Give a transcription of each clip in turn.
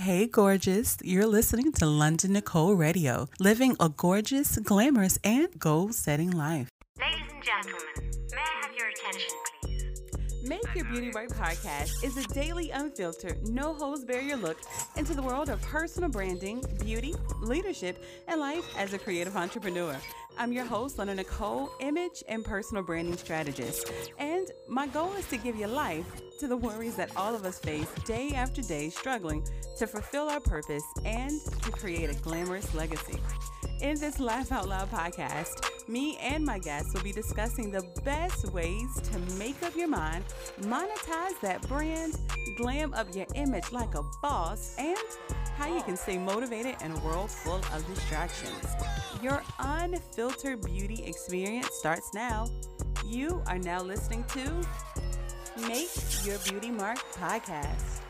Hey, gorgeous. You're listening to Londyn Nikole Radio, living a gorgeous, glamorous, and goal setting life. Ladies and gentlemen, may I have your attention? Make Your Beauty Right podcast is a daily, unfiltered, no holds barrier look into the world of personal branding, beauty, leadership, and life as a creative entrepreneur. I'm your host, Londyn Nikole, image and personal branding strategist. And my goal is to give you life to the worries that all of us face day after day, struggling to fulfill our purpose and to create a glamorous legacy. In this Laugh Out Loud podcast, me and my guests will be discussing the best ways to make up your mind, monetize that brand, glam up your image like a boss, and how you can stay motivated in a world full of distractions. Your unfiltered beauty experience starts now. You are now listening to Make Your Beauty Mark podcast.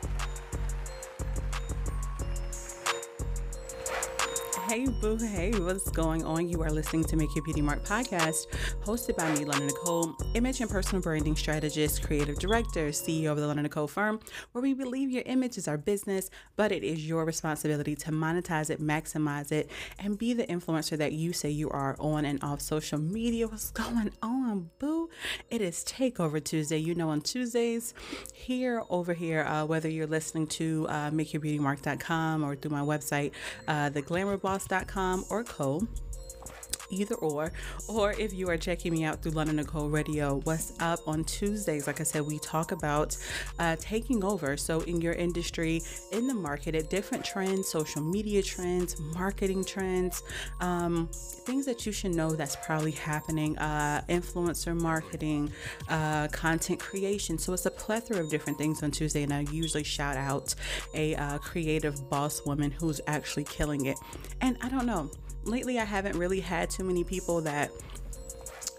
Hey, boo. Hey, what's going on? You are listening to Make Your Beauty Mark podcast, hosted by me, Londyn Nikole, image and personal branding strategist, creative director, CEO of the Londyn Nikole firm, where we believe your image is our business, but it is your responsibility to monetize it, maximize it, and be the influencer that you say you are on and off social media. What's going on, boo? It is Takeover Tuesday. You know, on Tuesdays, here, over here, uh, whether you're listening to uh, makeyourbeautymark.com or through my website, uh, the Glamour Boss com or co either or or if you are checking me out through londyn nikole radio what's up? On tuesdays like i said we talk about uh, taking over. So in your industry in the market at different trends social media trends marketing trends um, things that you should know that's probably happening uh, influencer marketing uh, content creation. So it's a plethora of different things on tuesday and i usually shout out a uh, creative boss woman who's actually killing it. And i don't know lately I haven't really had too many people that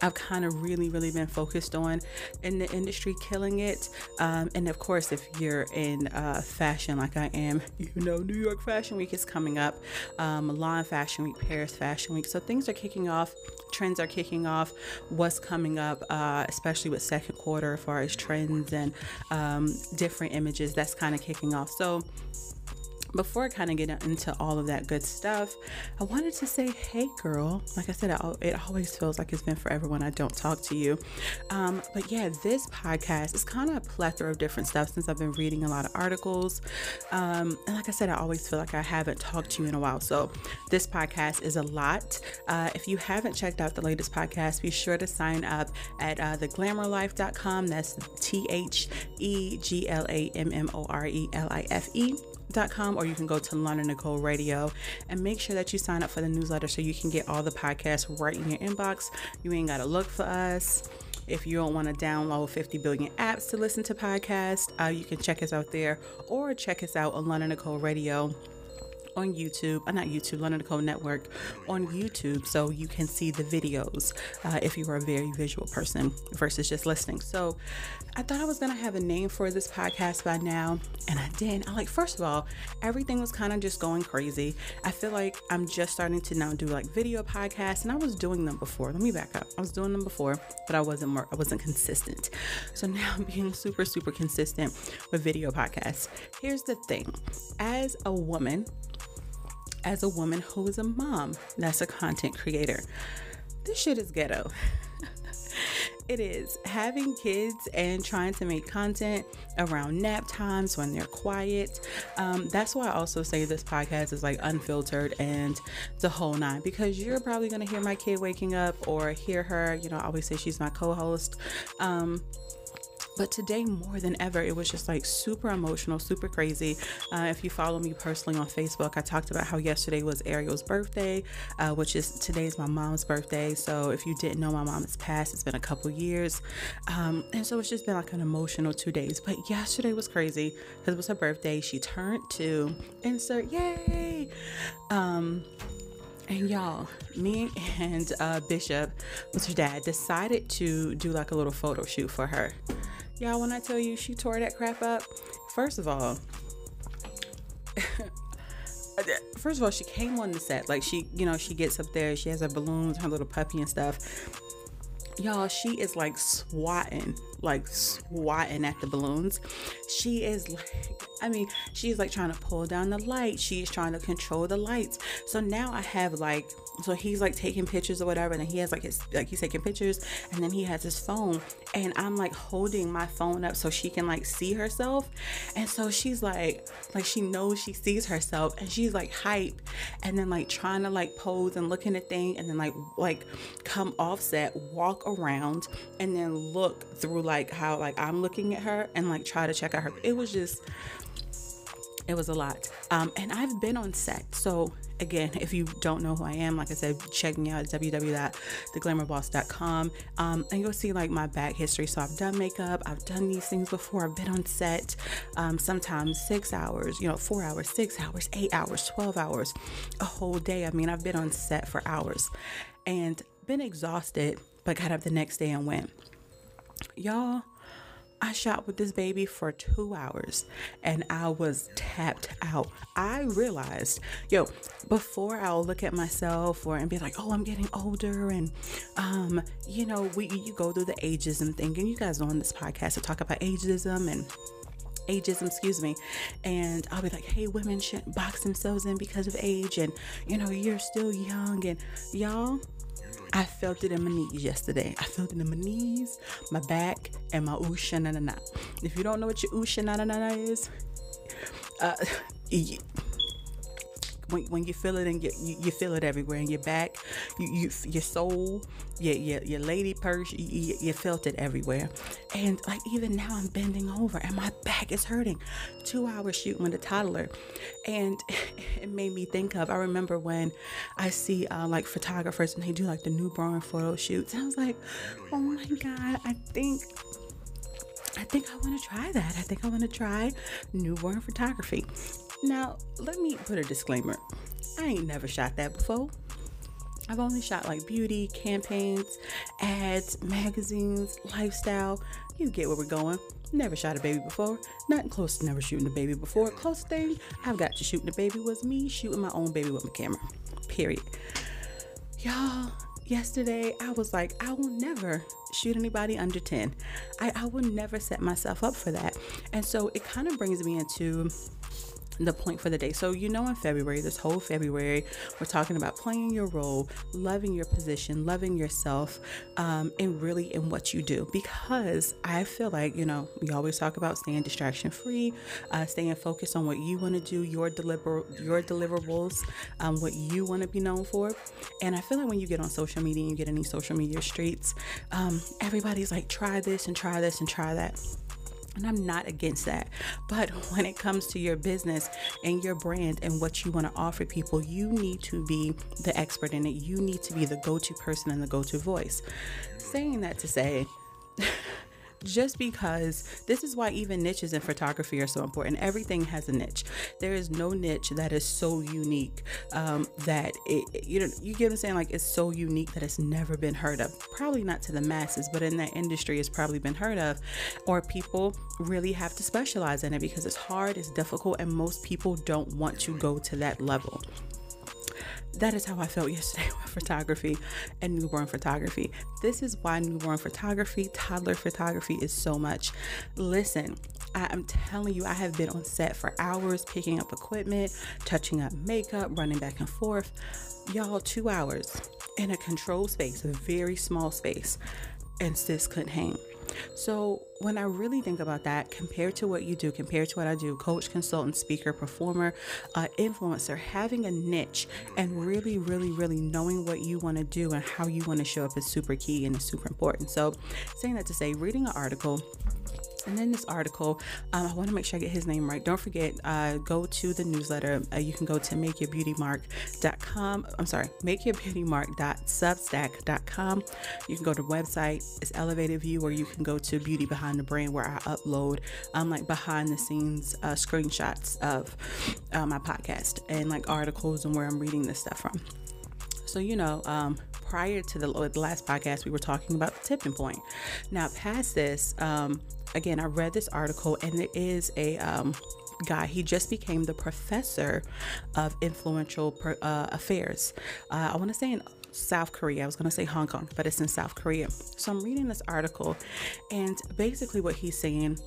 I've kind of really, really been focused on in the industry, killing it. Um, and of course, if you're in uh, fashion like I am, you know, New York Fashion Week is coming up, um, Milan Fashion Week, Paris Fashion Week. So things are kicking off, trends are kicking off. What's coming up, uh, especially with second quarter, as far as trends and um, different images, that's kind of kicking off. So before I kind of get into all of that good stuff, I wanted to say, hey, girl. Like I said, it always feels like it's been forever when I don't talk to you. Um, but yeah, this podcast is kind of a plethora of different stuff since I've been reading a lot of articles. Um, and like I said, I always feel like I haven't talked to you in a while. So this podcast is a lot. Uh, if you haven't checked out the latest podcast, be sure to sign up at uh, theglamourlife.com. That's T H E G L A M M O R E L I F E com, or you can go to Londyn Nikole Radio and make sure that you sign up for the newsletter so you can get all the podcasts right in your inbox. You ain't got to look for us. If you don't want to download 50 billion apps to listen to podcasts, uh, you can check us out there or check us out on Londyn Nikole Radio on YouTube, uh, not YouTube, Londyn Nikole Network on YouTube, so you can see the videos uh, if you are a very visual person versus just listening. So I thought I was gonna have a name for this podcast by now, and I didn't. I like, first of all, everything was kind of just going crazy. I feel like I'm just starting to now do like video podcasts, and I was doing them before. Let me back up. I was doing them before, but I wasn't more, I wasn't consistent. So now I'm being super, super consistent with video podcasts. Here's the thing as a woman, as a woman who is a mom that's a content creator. This shit is ghetto. it is having kids and trying to make content around nap times when they're quiet. Um, that's why I also say this podcast is like unfiltered and the whole nine because you're probably going to hear my kid waking up or hear her. You know, I always say she's my co host. Um, but today, more than ever, it was just like super emotional, super crazy. Uh, if you follow me personally on Facebook, I talked about how yesterday was Ariel's birthday, uh, which is today is my mom's birthday. So if you didn't know, my mom has passed. It's been a couple years. Um, and so it's just been like an emotional two days. But yesterday was crazy because it was her birthday. She turned two. Insert, yay! Um, and y'all, me and uh, Bishop, what's her dad, decided to do like a little photo shoot for her. Y'all, when I tell you she tore that crap up, first of all, first of all, she came on the set. Like she, you know, she gets up there, she has her balloons, her little puppy and stuff. Y'all, she is like swatting like swatting at the balloons. She is like, I mean, she's like trying to pull down the light. She's trying to control the lights. So now I have like, so he's like taking pictures or whatever, and he has like his like he's taking pictures, and then he has his phone, and I'm like holding my phone up so she can like see herself, and so she's like, like she knows she sees herself, and she's like hype, and then like trying to like pose and looking at thing, and then like like come offset, walk around, and then look through like how like I'm looking at her, and like try to check out her. It was just it was a lot. Um, and I've been on set. So, again, if you don't know who I am, like I said, checking out at www.theglamourboss.com, um, and you'll see like my back history. So, I've done makeup, I've done these things before, I've been on set um, sometimes six hours, you know, four hours, six hours, eight hours, 12 hours, a whole day. I mean, I've been on set for hours and been exhausted, but got up the next day and went, y'all I shot with this baby for two hours and I was tapped out. I realized, yo, before I'll look at myself or and be like, oh, I'm getting older, and um, you know, we you go through the ageism thing, and you guys on this podcast to talk about ageism and ageism, excuse me. And I'll be like, hey, women shouldn't box themselves in because of age, and you know, you're still young, and y'all, I felt it in my knees yesterday. I felt it in my knees, my back, and my usha na. If you don't know what your na na is, uh, when, when you feel it and you, you, feel it everywhere in your back, you, you your soul, your, your, your lady purse, you, you felt it everywhere. And like even now, I'm bending over and my back is hurting. Two hours shooting with a toddler, and it made me think of. I remember when I see uh, like photographers and they do like the newborn photo shoots, and I was like, oh my god, I think I think I want to try that. I think I want to try newborn photography. Now, let me put a disclaimer I ain't never shot that before. I've only shot like beauty, campaigns, ads, magazines, lifestyle. You get where we're going. Never shot a baby before. Not close to never shooting a baby before. Close thing I've got to shooting a baby was me shooting my own baby with my camera. Period. Y'all, yesterday I was like, I will never shoot anybody under 10. I, I will never set myself up for that. And so it kind of brings me into the point for the day. So, you know, in February, this whole February, we're talking about playing your role, loving your position, loving yourself, um, and really in what you do. Because I feel like, you know, we always talk about staying distraction free, uh, staying focused on what you want to do, your deliver your deliverables, um, what you want to be known for. And I feel like when you get on social media, and you get any social media streets, um, everybody's like, try this and try this and try that. And I'm not against that. But when it comes to your business and your brand and what you want to offer people, you need to be the expert in it. You need to be the go to person and the go to voice. Saying that to say, just because this is why even niches in photography are so important. Everything has a niche. There is no niche that is so unique um, that it, you know, you get what I'm saying? Like it's so unique that it's never been heard of. Probably not to the masses, but in that industry, it's probably been heard of. Or people really have to specialize in it because it's hard, it's difficult, and most people don't want to go to that level that is how I felt yesterday with photography and newborn photography. This is why newborn photography, toddler photography is so much. Listen, I am telling you, I have been on set for hours picking up equipment, touching up makeup, running back and forth. Y'all, two hours in a controlled space, a very small space, and sis couldn't hang. So, when I really think about that, compared to what you do, compared to what I do, coach, consultant, speaker, performer, uh, influencer, having a niche and really, really, really knowing what you want to do and how you want to show up is super key and is super important. So, saying that to say, reading an article and then this article, um, I want to make sure I get his name right. Don't forget, uh, go to the newsletter. Uh, you can go to makeyourbeautymark.com. I'm sorry, makeyourbeautymark.substack.com. You can go to the website. It's Elevated View, or you can go to Beauty Behind the Brand, where I upload um, like behind the scenes uh, screenshots of uh, my podcast and like articles and where I'm reading this stuff from. So, you know, um, prior to the, the, last podcast, we were talking about the tipping point. Now, past this, um, again, I read this article, and there is a um, guy. He just became the professor of influential per, uh, affairs. Uh, I want to say in South Korea. I was going to say Hong Kong, but it's in South Korea. So I'm reading this article, and basically what he's saying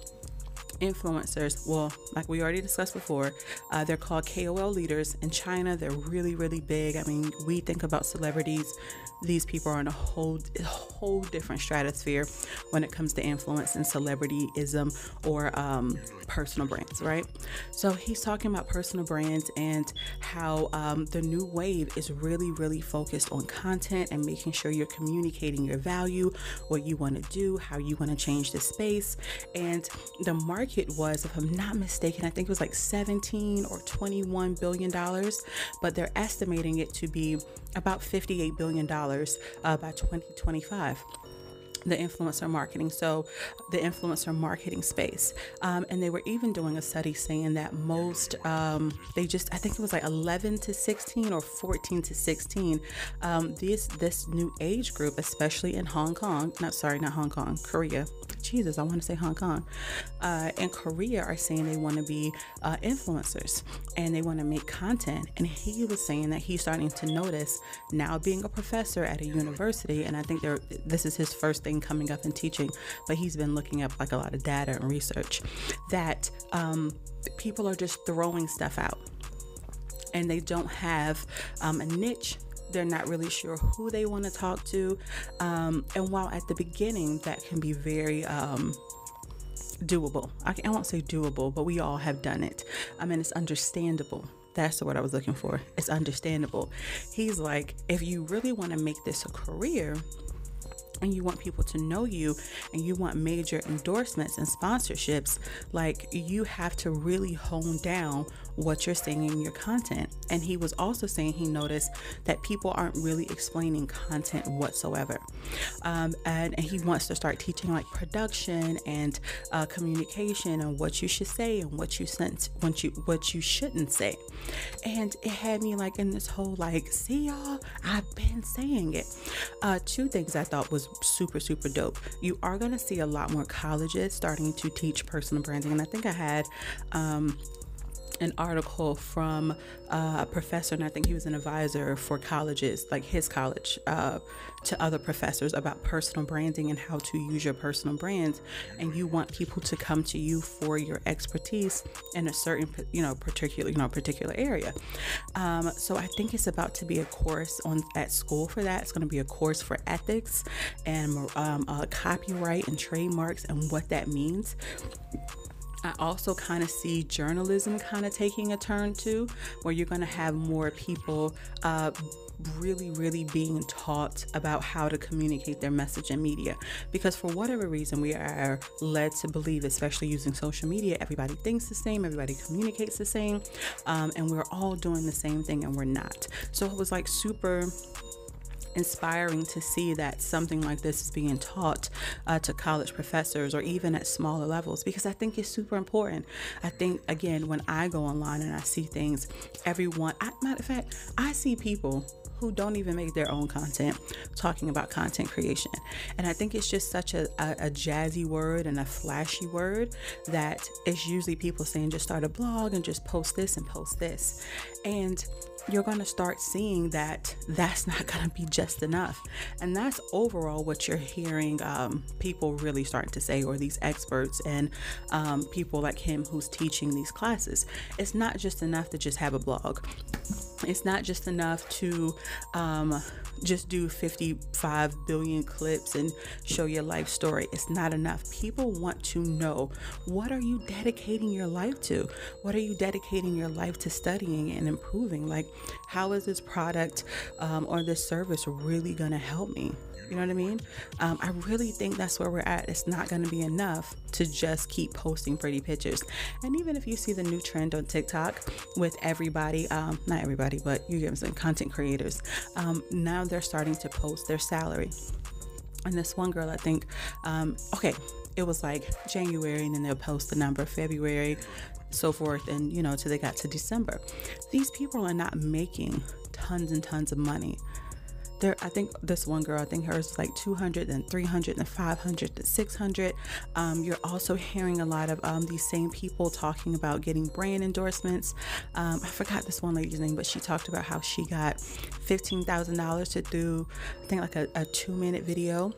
influencers well like we already discussed before uh, they're called kol leaders in china they're really really big i mean we think about celebrities these people are in a whole whole different stratosphere when it comes to influence and celebrityism or um, personal brands, right? So he's talking about personal brands and how um, the new wave is really, really focused on content and making sure you're communicating your value, what you want to do, how you want to change the space. And the market was, if I'm not mistaken, I think it was like 17 or 21 billion dollars, but they're estimating it to be about 58 billion dollars uh, by 2025 the influencer marketing. So, the influencer marketing space. Um, and they were even doing a study saying that most, um, they just, I think it was like 11 to 16 or 14 to 16, um, this, this new age group, especially in Hong Kong, not sorry, not Hong Kong, Korea. Jesus, I want to say Hong Kong. Uh, in Korea are saying they want to be uh, influencers and they want to make content. And he was saying that he's starting to notice now being a professor at a university, and I think this is his first thing coming up in teaching, but he's been looking up like a lot of data and research that um, people are just throwing stuff out and they don't have um, a niche they're not really sure who they want to talk to. Um, and while at the beginning that can be very um, doable, I, I, won't say doable, but we all have done it. I mean, it's understandable. That's the word I was looking for. It's understandable. He's like, if you really want to make this a career, and you want people to know you and you want major endorsements and sponsorships, like you have to really hone down what you're saying in your content. And he was also saying he noticed that people aren't really explaining content whatsoever. Um, and, and, he wants to start teaching like production and uh, communication and what you should say and what you sent, what you what you shouldn't say. And it had me like in this whole like, see y'all, I've been saying it. Uh, two things I thought was super super dope. You are gonna see a lot more colleges starting to teach personal branding, and I think I had um, an article from uh, a professor, and I think he was an advisor for colleges, like his college, uh, to other professors about personal branding and how to use your personal brands. And you want people to come to you for your expertise in a certain, you know, particular, you know, particular area. Um, so I think it's about to be a course on at school for that. It's going to be a course for ethics and um, uh, copyright and trademarks and what that means. I also kind of see journalism kind of taking a turn too, where you're going to have more people uh, really, really being taught about how to communicate their message in media. Because for whatever reason, we are led to believe, especially using social media, everybody thinks the same, everybody communicates the same, um, and we're all doing the same thing and we're not. So it was like super inspiring to see that something like this is being taught uh, to college professors or even at smaller levels because I think it's super important. I think, again, when I go online and I see things, everyone, I, matter of fact, I see people who don't even make their own content talking about content creation. And I think it's just such a, a, a, jazzy word and a flashy word that it's usually people saying just start a blog and just post this and post this. And you're going to start seeing that that's not going to be just enough. And that's overall what you're hearing um, people really starting to say, or these experts and um, people like him who's teaching these classes. It's not just enough to just have a blog, it's not just enough to um, just do 55 billion clips and show your life story. It's not enough. People want to know what are you dedicating your life to? What are you dedicating your life to studying and improving? Like, how is this product um, or this service really going to help me? You know what I mean? Um, I really think that's where we're at. It's not going to be enough to just keep posting pretty pictures. And even if you see the new trend on TikTok with everybody, um, not everybody, but you get some content creators, um, now they're starting to post their salary. And this one girl, I think, um, okay, it was like January, and then they'll post the number February, so forth, and you know, till they got to December. These people are not making tons and tons of money there i think this one girl i think hers is like 200 and 300 and 500 and 600 um, you're also hearing a lot of um, these same people talking about getting brand endorsements. Um, i forgot this one lady's name but she talked about how she got $15000 to do i think like a, a two minute video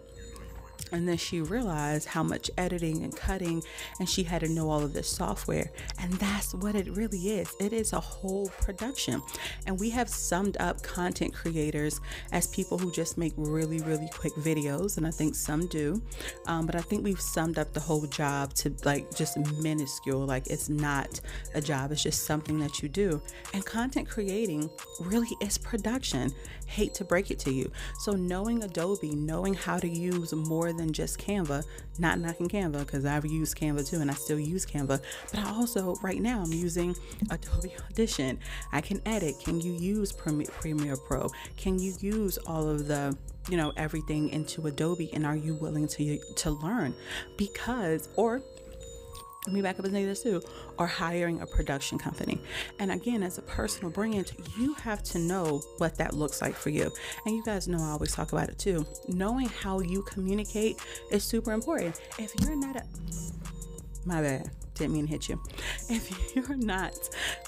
and then she realized how much editing and cutting, and she had to know all of this software. And that's what it really is it is a whole production. And we have summed up content creators as people who just make really, really quick videos. And I think some do. Um, but I think we've summed up the whole job to like just minuscule. Like it's not a job, it's just something that you do. And content creating really is production. Hate to break it to you. So knowing Adobe, knowing how to use more than just Canva. Not knocking Canva because I've used Canva too and I still use Canva. But I also, right now, I'm using Adobe Audition. I can edit. Can you use Premiere Pro? Can you use all of the you know everything into Adobe and are you willing to to learn because or me back up as this too, or hiring a production company. And again, as a personal brand, you have to know what that looks like for you. And you guys know I always talk about it too. Knowing how you communicate is super important. If you're not a my bad didn't mean to hit you. If you're not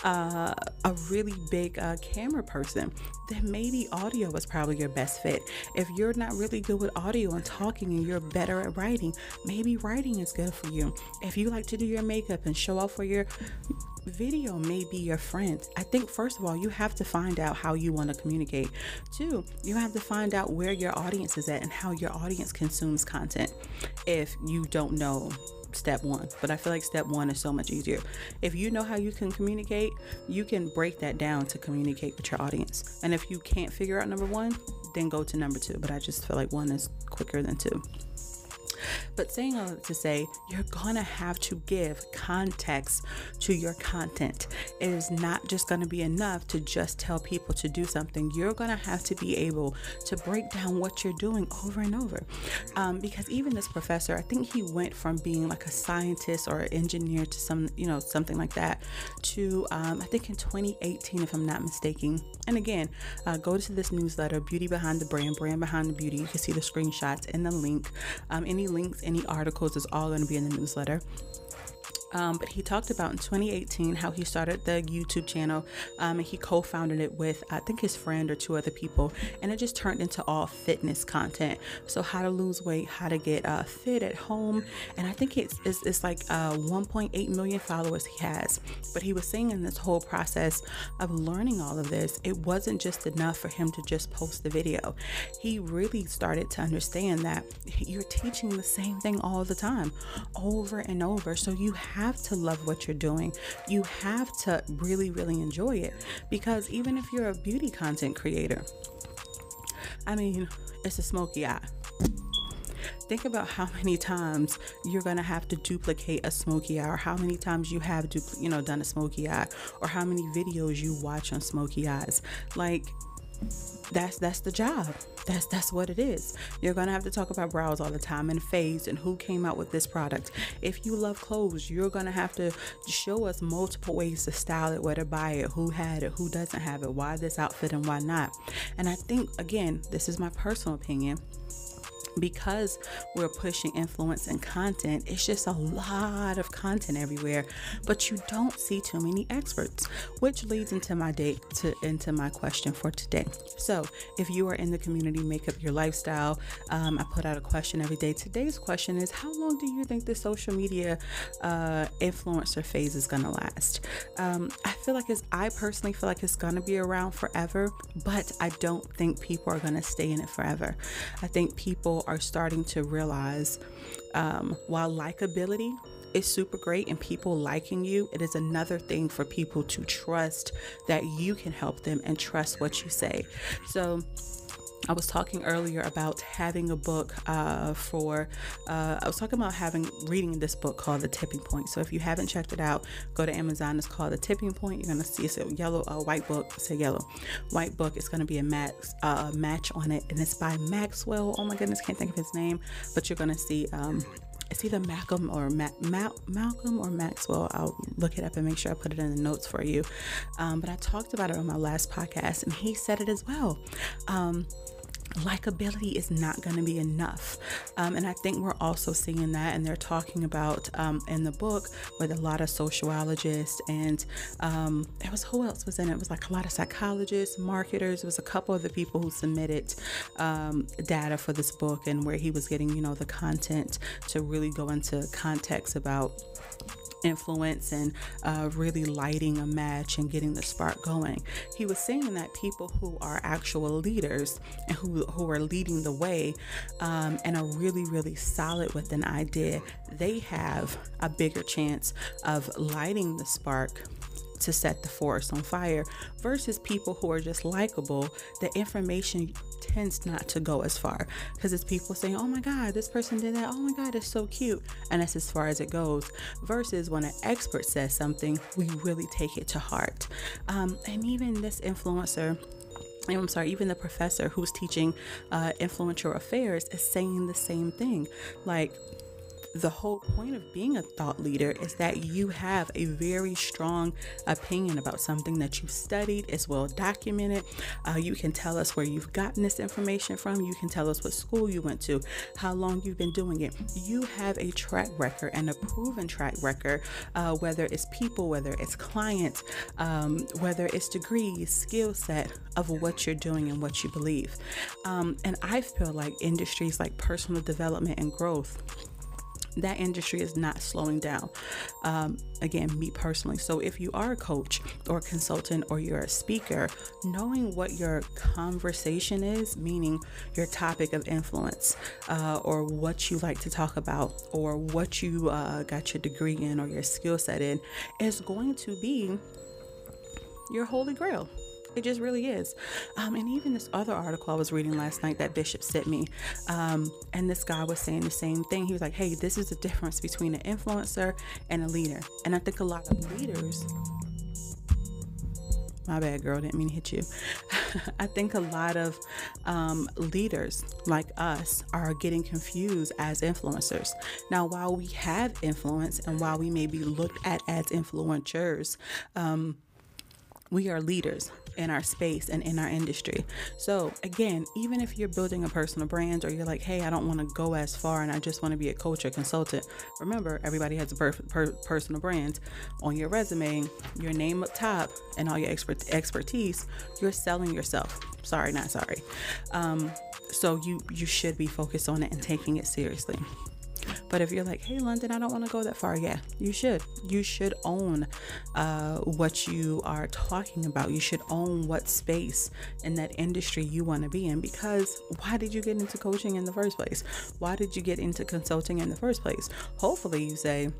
uh, a really big uh, camera person, then maybe audio is probably your best fit. If you're not really good with audio and talking and you're better at writing, maybe writing is good for you. If you like to do your makeup and show off for your video may be your friend. I think, first of all, you have to find out how you want to communicate. Two, you have to find out where your audience is at and how your audience consumes content. If you don't know step one, but I feel like step one is so much easier. If you know how you can communicate, you can break that down to communicate with your audience. And if you can't figure out number one, then go to number two. But I just feel like one is quicker than two. But saying all that to say, you're gonna have to give context to your content. It is not just gonna be enough to just tell people to do something. You're gonna have to be able to break down what you're doing over and over. Um, because even this professor, I think he went from being like a scientist or an engineer to some, you know, something like that, to um, I think in 2018, if I'm not mistaken. And again, uh, go to this newsletter, Beauty Behind the Brand, Brand Behind the Beauty. You can see the screenshots and the link. Um, any links, any articles is all going to be in the newsletter. Um, but he talked about in 2018 how he started the YouTube channel um, and he co founded it with, I think, his friend or two other people. And it just turned into all fitness content. So, how to lose weight, how to get uh, fit at home. And I think it's, it's, it's like uh, 1.8 million followers he has. But he was saying in this whole process of learning all of this, it wasn't just enough for him to just post the video. He really started to understand that you're teaching the same thing all the time, over and over. So, you have have to love what you're doing. You have to really, really enjoy it. Because even if you're a beauty content creator, I mean, it's a smoky eye. Think about how many times you're gonna have to duplicate a smoky eye, or how many times you have, dupl- you know, done a smoky eye, or how many videos you watch on smoky eyes. Like, that's that's the job. That's that's what it is. You're gonna have to talk about brows all the time and fades and who came out with this product. If you love clothes, you're gonna have to show us multiple ways to style it, where to buy it, who had it, who doesn't have it, why this outfit and why not. And I think again, this is my personal opinion because we're pushing influence and content, it's just a lot of content everywhere, but you don't see too many experts, which leads into my date to into my question for today. So, if you are in the community, make up your lifestyle. Um, I put out a question every day. Today's question is: How long do you think the social media uh, influencer phase is going to last? Um, I feel like it's. I personally feel like it's going to be around forever, but I don't think people are going to stay in it forever. I think people are starting to realize um, while likability is super great and people liking you, it is another thing for people to trust that you can help them and trust what you say. So, I was talking earlier about having a book uh, for. Uh, I was talking about having reading this book called The Tipping Point. So if you haven't checked it out, go to Amazon. It's called The Tipping Point. You're gonna see it's a yellow, a white book. Say yellow, white book. It's gonna be a match, uh, match on it, and it's by Maxwell. Oh my goodness, can't think of his name, but you're gonna see. Um, it's either Malcolm or Ma- Ma- Malcolm or Maxwell. I'll look it up and make sure I put it in the notes for you. Um, but I talked about it on my last podcast, and he said it as well. Um, likability is not going to be enough. Um, and I think we're also seeing that, and they're talking about um, in the book with a lot of sociologists and um, it was who else was in it? It was like a lot of psychologists, marketers. It was a couple of the people who submitted um, data for this book and where he was getting, you know, the content to really go into context about influence and uh, really lighting a match and getting the spark going. He was saying that people who are actual leaders and who, who are leading the way um, and are really, really solid with an idea, they have a bigger chance of lighting the spark to set the forest on fire versus people who are just likable, the information tends not to go as far because it's people saying, Oh my God, this person did that. Oh my God, it's so cute. And that's as far as it goes. Versus when an expert says something, we really take it to heart. Um, and even this influencer, I'm sorry, even the professor who's teaching uh, influential affairs is saying the same thing. Like, the whole point of being a thought leader is that you have a very strong opinion about something that you've studied, is well documented. Uh, you can tell us where you've gotten this information from. You can tell us what school you went to, how long you've been doing it. You have a track record and a proven track record, uh, whether it's people, whether it's clients, um, whether it's degrees, skill set of what you're doing and what you believe. Um, and I feel like industries like personal development and growth that industry is not slowing down. Um, again, me personally. So if you are a coach or a consultant or you're a speaker, knowing what your conversation is, meaning your topic of influence uh, or what you like to talk about or what you uh, got your degree in or your skill set in, is going to be your holy grail. It just really is. Um, and even this other article I was reading last night that Bishop sent me, um, and this guy was saying the same thing. He was like, hey, this is the difference between an influencer and a leader. And I think a lot of leaders, my bad, girl, didn't mean to hit you. I think a lot of um, leaders like us are getting confused as influencers. Now, while we have influence and while we may be looked at as influencers, um, we are leaders in our space and in our industry. So, again, even if you're building a personal brand or you're like, hey, I don't want to go as far and I just want to be a coach or consultant, remember, everybody has a per- per- personal brand. On your resume, your name up top, and all your expert- expertise, you're selling yourself. Sorry, not sorry. Um, so you you should be focused on it and taking it seriously. But if you're like, hey, Londyn, I don't want to go that far, yeah, you should. You should own uh, what you are talking about. You should own what space in that industry you want to be in because why did you get into coaching in the first place? Why did you get into consulting in the first place? Hopefully, you say,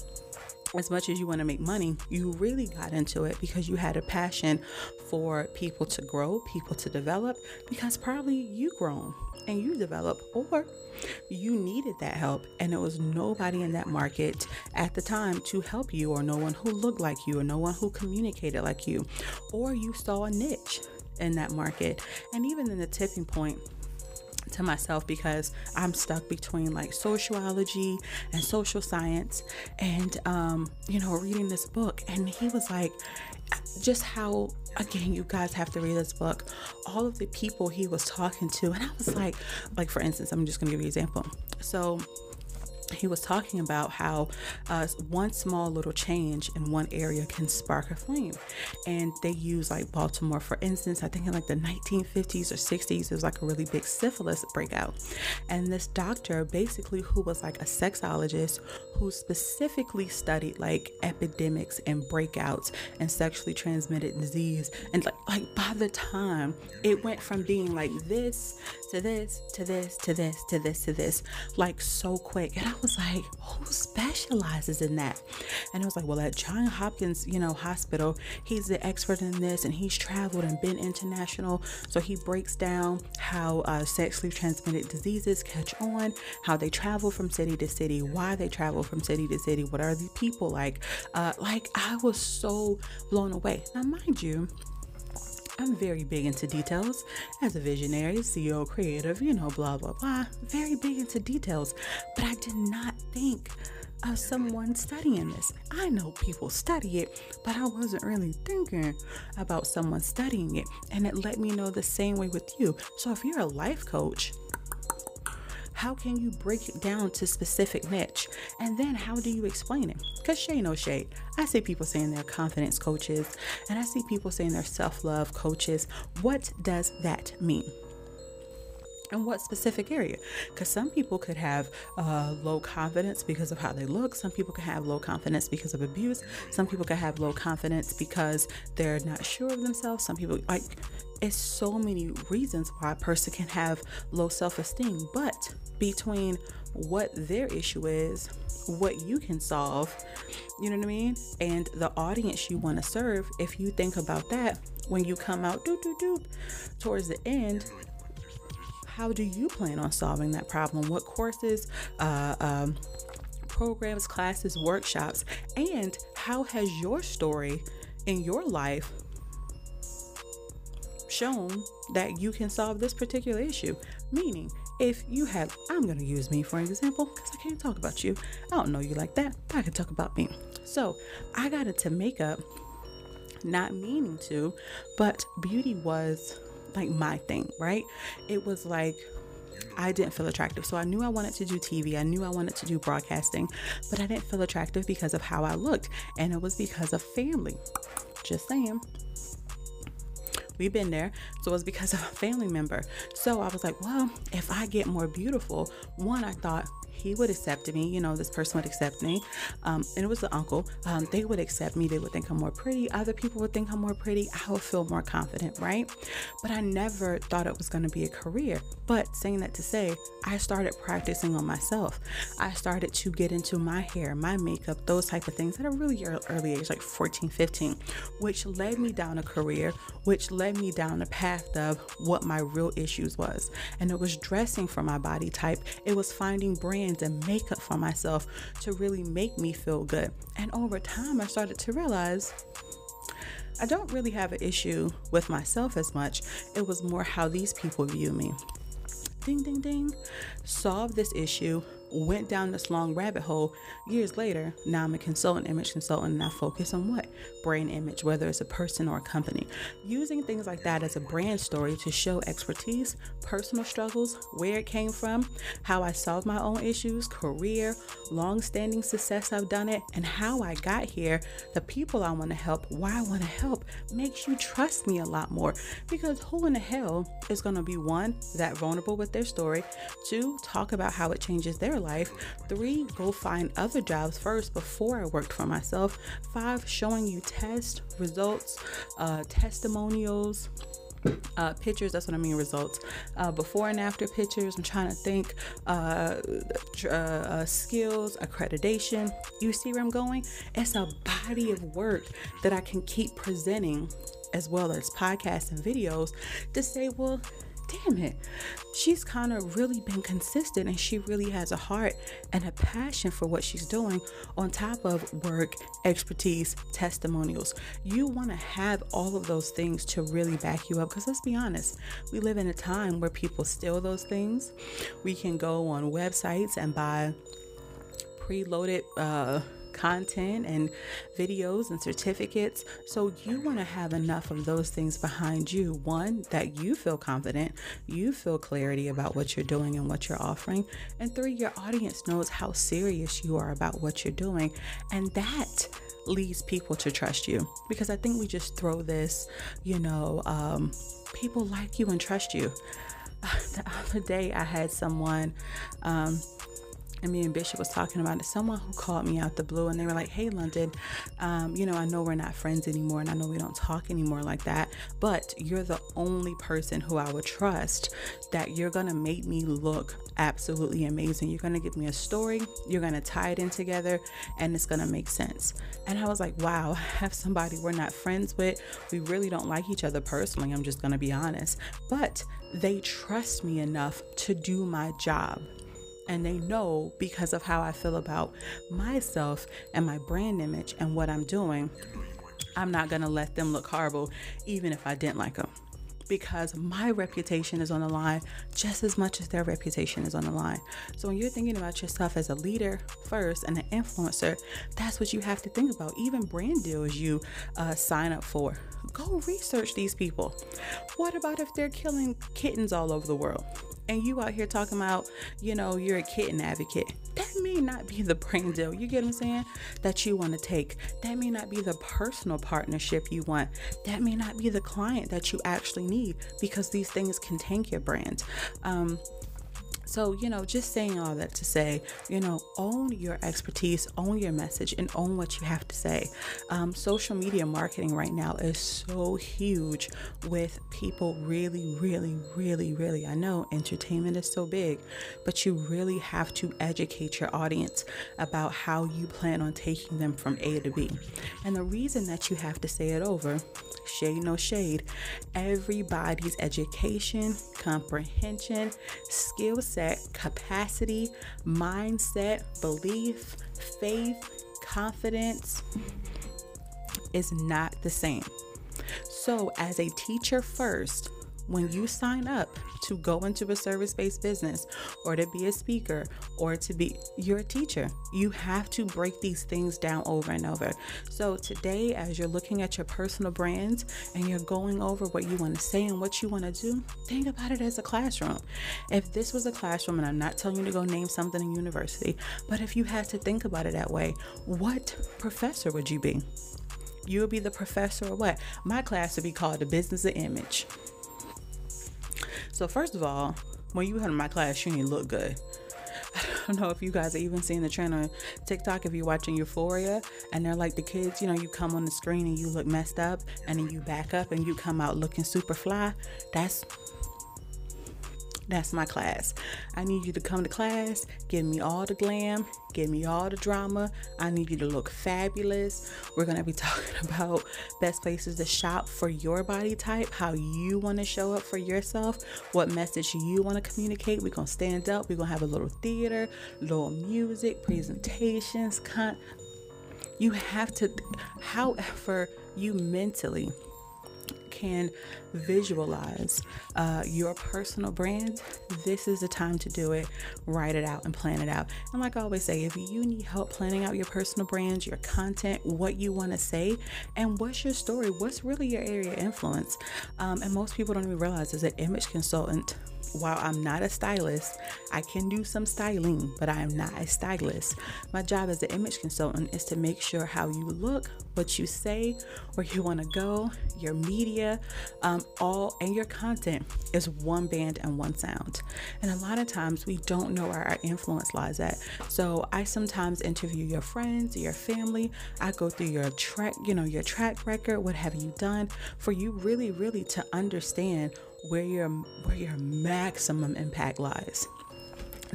as much as you want to make money, you really got into it because you had a passion for people to grow, people to develop, because probably you grown and you develop, or you needed that help and there was nobody in that market at the time to help you, or no one who looked like you, or no one who communicated like you, or you saw a niche in that market. And even in the tipping point, to myself because I'm stuck between like sociology and social science and um you know reading this book. And he was like just how again you guys have to read this book. All of the people he was talking to and I was like like for instance I'm just going to give you an example. So he was talking about how uh, one small little change in one area can spark a flame. And they use like Baltimore, for instance, I think in like the 1950s or 60s, it was like a really big syphilis breakout. And this doctor, basically, who was like a sexologist who specifically studied like epidemics and breakouts and sexually transmitted disease. And like, like by the time it went from being like this to this to this to this to this to this, like so quick. And I was like, who specializes in that? And I was like, well, at John Hopkins, you know, hospital, he's the expert in this and he's traveled and been international. So he breaks down how uh, sexually transmitted diseases catch on, how they travel from city to city, why they travel from city to city, what are the people like. Uh, like, I was so blown away. Now, mind you, I'm very big into details as a visionary, CEO, creative, you know, blah, blah, blah. Very big into details. But I did not think of someone studying this. I know people study it, but I wasn't really thinking about someone studying it. And it let me know the same way with you. So if you're a life coach, how can you break it down to specific niche? And then how do you explain it? Because shade no shade. I see people saying they're confidence coaches and I see people saying they're self-love coaches. What does that mean? In what specific area? Because some people could have uh, low confidence because of how they look. Some people can have low confidence because of abuse. Some people can have low confidence because they're not sure of themselves. Some people like it's so many reasons why a person can have low self-esteem. But between what their issue is what you can solve you know what i mean? And the audience you want to serve if you think about that when you come out doop doop doop towards the end how do you plan on solving that problem what courses uh, um, programs classes workshops and how has your story in your life shown that you can solve this particular issue. Meaning, if you have, I'm going to use me for an example because I can't talk about you. I don't know you like that, I can talk about me. So I got into makeup, not meaning to, but beauty was like my thing, right? It was like I didn't feel attractive. So I knew I wanted to do TV. I knew I wanted to do broadcasting, but I didn't feel attractive because of how I looked. And it was because of family. Just saying. We've been there. So it was because of a family member. So I was like, well, if I get more beautiful, one, I thought he would accept me. You know, this person would accept me. Um, and it was the uncle. Um, they would accept me. They would think I'm more pretty. Other people would think I'm more pretty. I would feel more confident, right? But I never thought it was going to be a career. But saying that to say, I started practicing on myself. I started to get into my hair, my makeup, those type of things at a really early age, like 14, 15, which led me down a career, which led me down a path of what my real issues was. And it was dressing for my body type. It was finding brands and makeup for myself to really make me feel good. And over time, I started to realize I don't really have an issue with myself as much. It was more how these people view me. Ding, ding, ding. Solve this issue went down this long rabbit hole. Years later, now I'm a consultant, image consultant, and I focus on what? Brain image, whether it's a person or a company. Using things like that as a brand story to show expertise, personal struggles, where it came from, how I solved my own issues, career, long standing success I've done it, and how I got here, the people I want to help, why I want to help, makes you trust me a lot more. Because who in the hell is going to be one, that vulnerable with their story, two, talk about how it changes their life. Three, go find other jobs first before I worked for myself. Five, showing you test results, uh, testimonials. Uh, pictures, that's what I mean, results. Uh, before and after pictures, I'm trying to think uh, uh, uh, skills, accreditation. You see where I'm going? It's a body of work that I can keep presenting as well as podcasts and videos to say, well, damn it, she's kind of really been consistent and she really has a heart and a passion for what she's doing on top of work, expertise, testimonials. You want to have all of those things to really back you up because let's be honest, we live in a time where people steal those things. We can go on websites and buy preloaded uh content and videos and certificates. So you want to have enough of those things behind you. One, that you feel confident, you feel clarity about what you're doing and what you're offering. And three, your audience knows how serious you are about what you're doing. And that leads people to trust you because I think we just throw this, you know, um, people like you and trust you. The other day, I had someone um, and me and Bishop was talking about it. Someone who called me out the blue and they were like, Hey, Londyn, um, you know, I know we're not friends anymore and I know we don't talk anymore like that, but you're the only person who I would trust that you're going to make me look absolutely amazing. You're going to give me a story, you're going to tie it in together, and it's going to make sense. And I was like, Wow, I have somebody we're not friends with. We really don't like each other personally. I'm just going to be honest. But they trust me enough to do my job and they know because of how I feel about myself and my brand image and what I'm doing, I'm not going to let them look horrible even if I didn't like them. because my reputation is on the line just as much as their reputation is on the line. So when you're thinking about yourself as a leader first and an influencer, that's what you have to think about. Even brand deals you uh, sign up for. Go research these people. What about if they're killing kittens all over the world? And you out here talking about, you know, you're a kitten advocate. That may not be the brand deal, you get what I'm saying? That you want to take. That may not be the personal partnership you want. That may not be the client that you actually need because these things can tank your brand. Um, so, you know, just saying all that to say, you know, own your expertise, own your message, and own what you have to say. Um, social media marketing right now is so huge with people really, really, really, really. I know entertainment is so big, but you really have to educate your audience about how you plan on taking them from A to B. And the reason that you have to say it over shade no shade everybody's education comprehension skill set capacity mindset belief faith confidence is not the same. So as a teacher first when you sign up to go into a service based business or to be a speaker or to be you're a teacher, you have to break these things down over and over. So today, as you're looking at your personal brands and you're going over what you want to say and what you want to do, think about it as a classroom. If this was a classroom, and I'm not telling you to go name something in university, but if you had to think about it that way, what professor would you be? You would be the professor or what? My class would be called the business of image. So first of all, when you come to my class, you need to look good. I don't know if you guys are even seeing the trend on TikTok if you're watching Euphoria and they're like the kids, you know, you come on the screen and you look messed up and then you back up and you come out looking super fly. That's that's my class. I need you to come to class, give me all the glam, give me all the drama. I need you to look fabulous. We're going to be talking about best places to shop for your body type, how you want to show up for yourself, what message you want to communicate. We're going to stand up, we're going to have a little theater, little music, presentations. Con- you have to, however, you mentally can visualize uh, your personal brand, this is the time to do it. Write it out and plan it out. And like I always say, if you need help planning out your personal brand, your content, what you want to say, and what's your story, what's really your area of influence, um, and most people don't even realize as an image consultant while I'm not a stylist, I can do some styling, but I am not a stylist. My job as an image consultant is to make sure how you look, what you say, where you want to go, your media, um, all, and your content is one band and one sound. And a lot of times we don't know where our influence lies at. So I sometimes interview your friends, your family. I go through your track, you know, your track record. What have you done for you really, really to understand where your where your maximum impact lies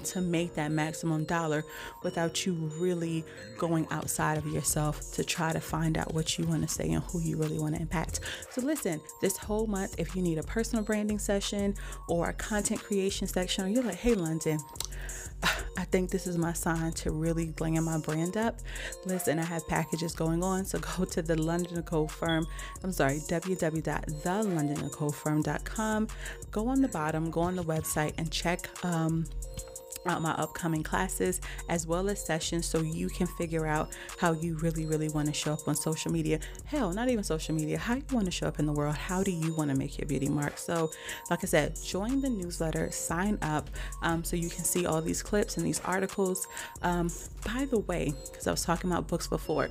to make that maximum dollar without you really going outside of yourself to try to find out what you want to say and who you really want to impact. So, listen, this whole month, if you need a personal branding session or a content creation section, or you're like, hey, Londyn, I think this is my sign to really glam my brand up. Listen, I have packages going on, so go to the Londyn Nikole Firm. I'm sorry, www.thelondonnicolefirm.com. Go on the bottom, go on the website, and check. Um, my upcoming classes as well as sessions so you can figure out how you really really want to show up on social media. Hell not even social media how you want to show up in the world how do you want to make your beauty mark? So like i said join the newsletter sign up um, so you can see all these clips and these articles. Um, by the way because i was talking about books before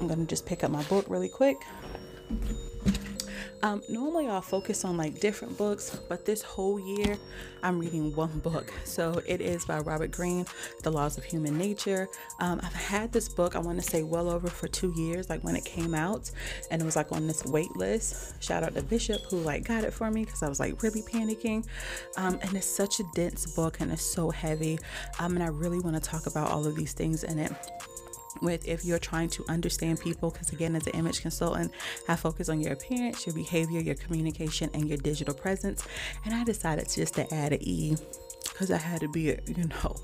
i'm going to just pick up my book really quick um, normally I'll focus on like different books, but this whole year I'm reading one book. So it is by Robert Greene, The Laws of Human Nature. Um, I've had this book, I want to say well over for two years, like when it came out, and it was like on this wait list. Shout out to Bishop who like got it for me because I was like really panicking. Um, and it's such a dense book and it's so heavy. Um, and I really want to talk about all of these things in it with if you're trying to understand people because again as an image consultant i focus on your appearance your behavior your communication and your digital presence. And i decided just to add an e because i had to be a you know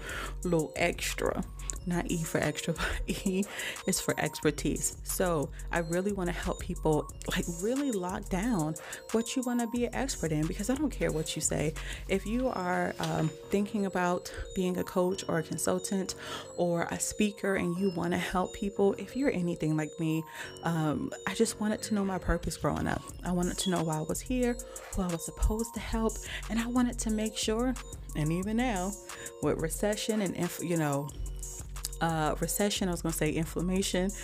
a little extra not E for extra, but E is for expertise. So I really want to help people like really lock down what you want to be an expert in because I don't care what you say. If you are um, thinking about being a coach or a consultant or a speaker and you want to help people, if you're anything like me, um, I just wanted to know my purpose growing up. I wanted to know why I was here, who I was supposed to help, and I wanted to make sure, and even now, with recession and, inf- you know, uh, recession, I was going to say inflammation.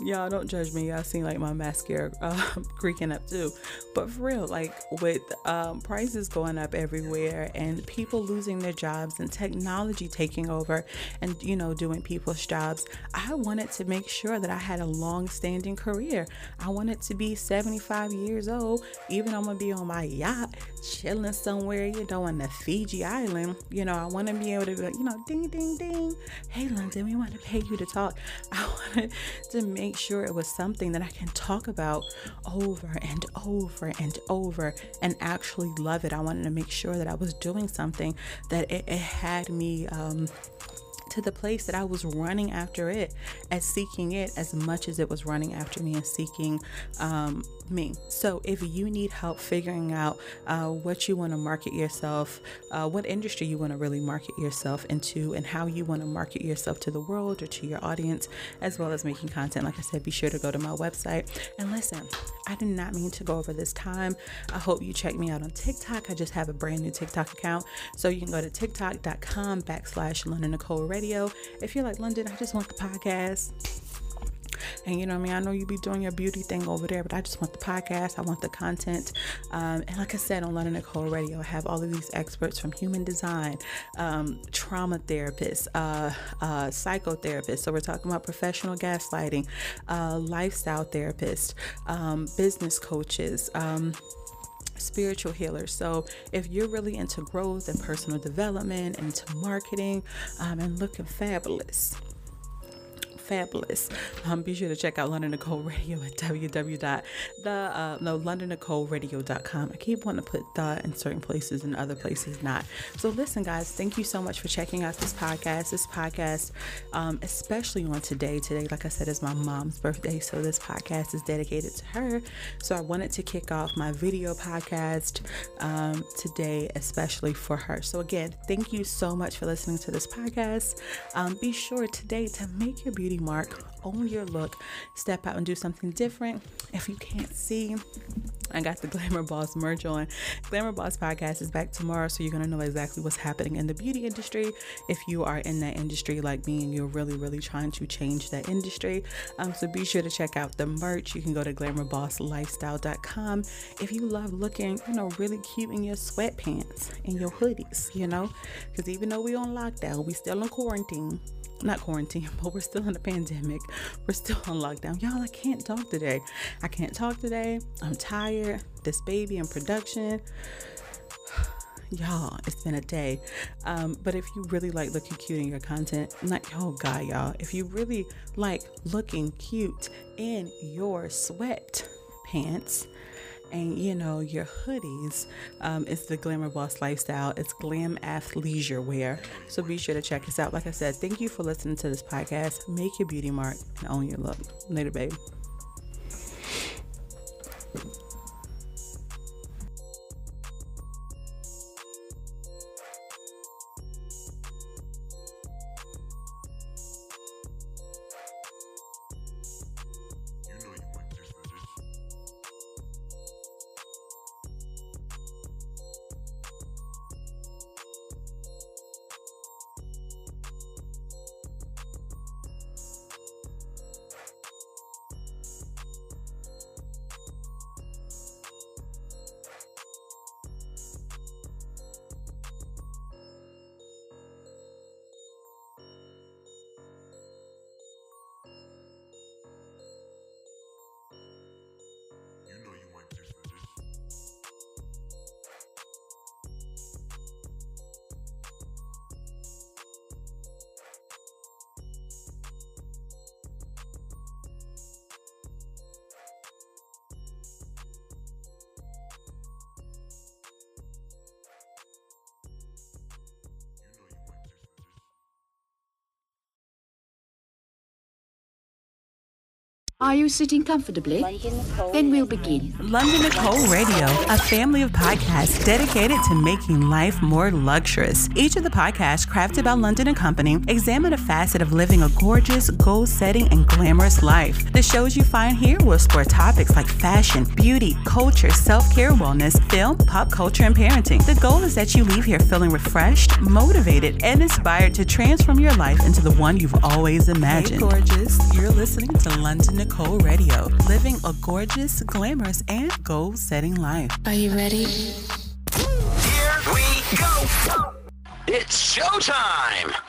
y'all don't judge me. Y'all seem like my mascara uh, creaking up too. But for real, like with um, prices going up everywhere and people losing their jobs and technology taking over and, you know, doing people's jobs, I wanted to make sure that I had a long standing career. I wanted to be 75 years old, even I'm going to be on my yacht chilling somewhere, you know, on the Fiji Island. You know, I want to be able to, be you know, ding, ding, ding. Hey, Londyn, we want to pay you to talk. I wanted to make sure it was something that I can talk about over and over and over and actually love it. I wanted to make sure that I was doing something that it, it had me. Um, to the place that I was running after it, as seeking it as much as it was running after me and seeking um, me. So, if you need help figuring out uh, what you want to market yourself, uh, what industry you want to really market yourself into, and how you want to market yourself to the world or to your audience, as well as making content, like I said, be sure to go to my website and listen. I did not mean to go over this time. I hope you check me out on TikTok. I just have a brand new TikTok account. So you can go to tiktok.com backslash Londyn Nikole Radio. If you're like, Londyn, I just want the podcast and you know, I mean, I know you be doing your beauty thing over there, but I just want the podcast. I want the content. Um, and like I said on Londyn Nikole Radio, I have all of these experts from human design, um, trauma therapists, uh, uh, psychotherapists. So we're talking about professional gaslighting, uh, lifestyle therapists, um, business coaches. Um, spiritual healers. So, if you're really into growth and personal development, into marketing, um, and looking fabulous, fabulous. Um, be sure to check out Londyn Nikole Radio at www. The uh, no LondonNicoleRadio.com. I keep wanting to put the in certain places and other places not. So listen, guys, thank you so much for checking out this podcast. This podcast, um, especially on today. Today, like I said, is my mom's birthday, so this podcast is dedicated to her. So I wanted to kick off my video podcast um, today, especially for her. So again, thank you so much for listening to this podcast. Um, be sure today to make your beauty mark, own your look, step out and do something different. If you can't see, I got the Glamour Boss merch on. Glamour Boss podcast is back tomorrow, so you're gonna know exactly what's happening in the beauty industry. If you are in that industry like me and you're really, really trying to change that industry, um, so be sure to check out the merch. You can go to glamourbosslifestyle.com. If you love looking, you know, really cute in your sweatpants and your hoodies, you know, because even though we on lockdown, we still in quarantine not quarantine, but we're still in a pandemic. We're still on lockdown. Y'all, I can't talk today. I can't talk today. I'm tired. This baby in production. Y'all, it's been a day. Um, but if you really like looking cute in your content, not oh god, y'all. If you really like looking cute in your sweat pants, and you know your hoodies um, it's the glamour boss lifestyle. It's glam athleisure wear. So be sure to check us out. Like i said thank you for listening to this podcast. Make your beauty mark and own your look. Later babe Are you sitting comfortably? Then we'll begin. Londyn Nikole Radio, a family of podcasts dedicated to making life more luxurious. Each of the podcasts, crafted by Londyn and Company, examine a facet of living a gorgeous, goal setting, and glamorous life. The shows you find here will explore topics like fashion, beauty, culture, self care, wellness, film, pop culture, and parenting. The goal is that you leave here feeling refreshed, motivated, and inspired to transform your life into the one you've always imagined. Hey, gorgeous. You're listening to Londyn Nikole Radio, living a gorgeous, glamorous, and goal setting life. Are you ready? Here we go! It's showtime!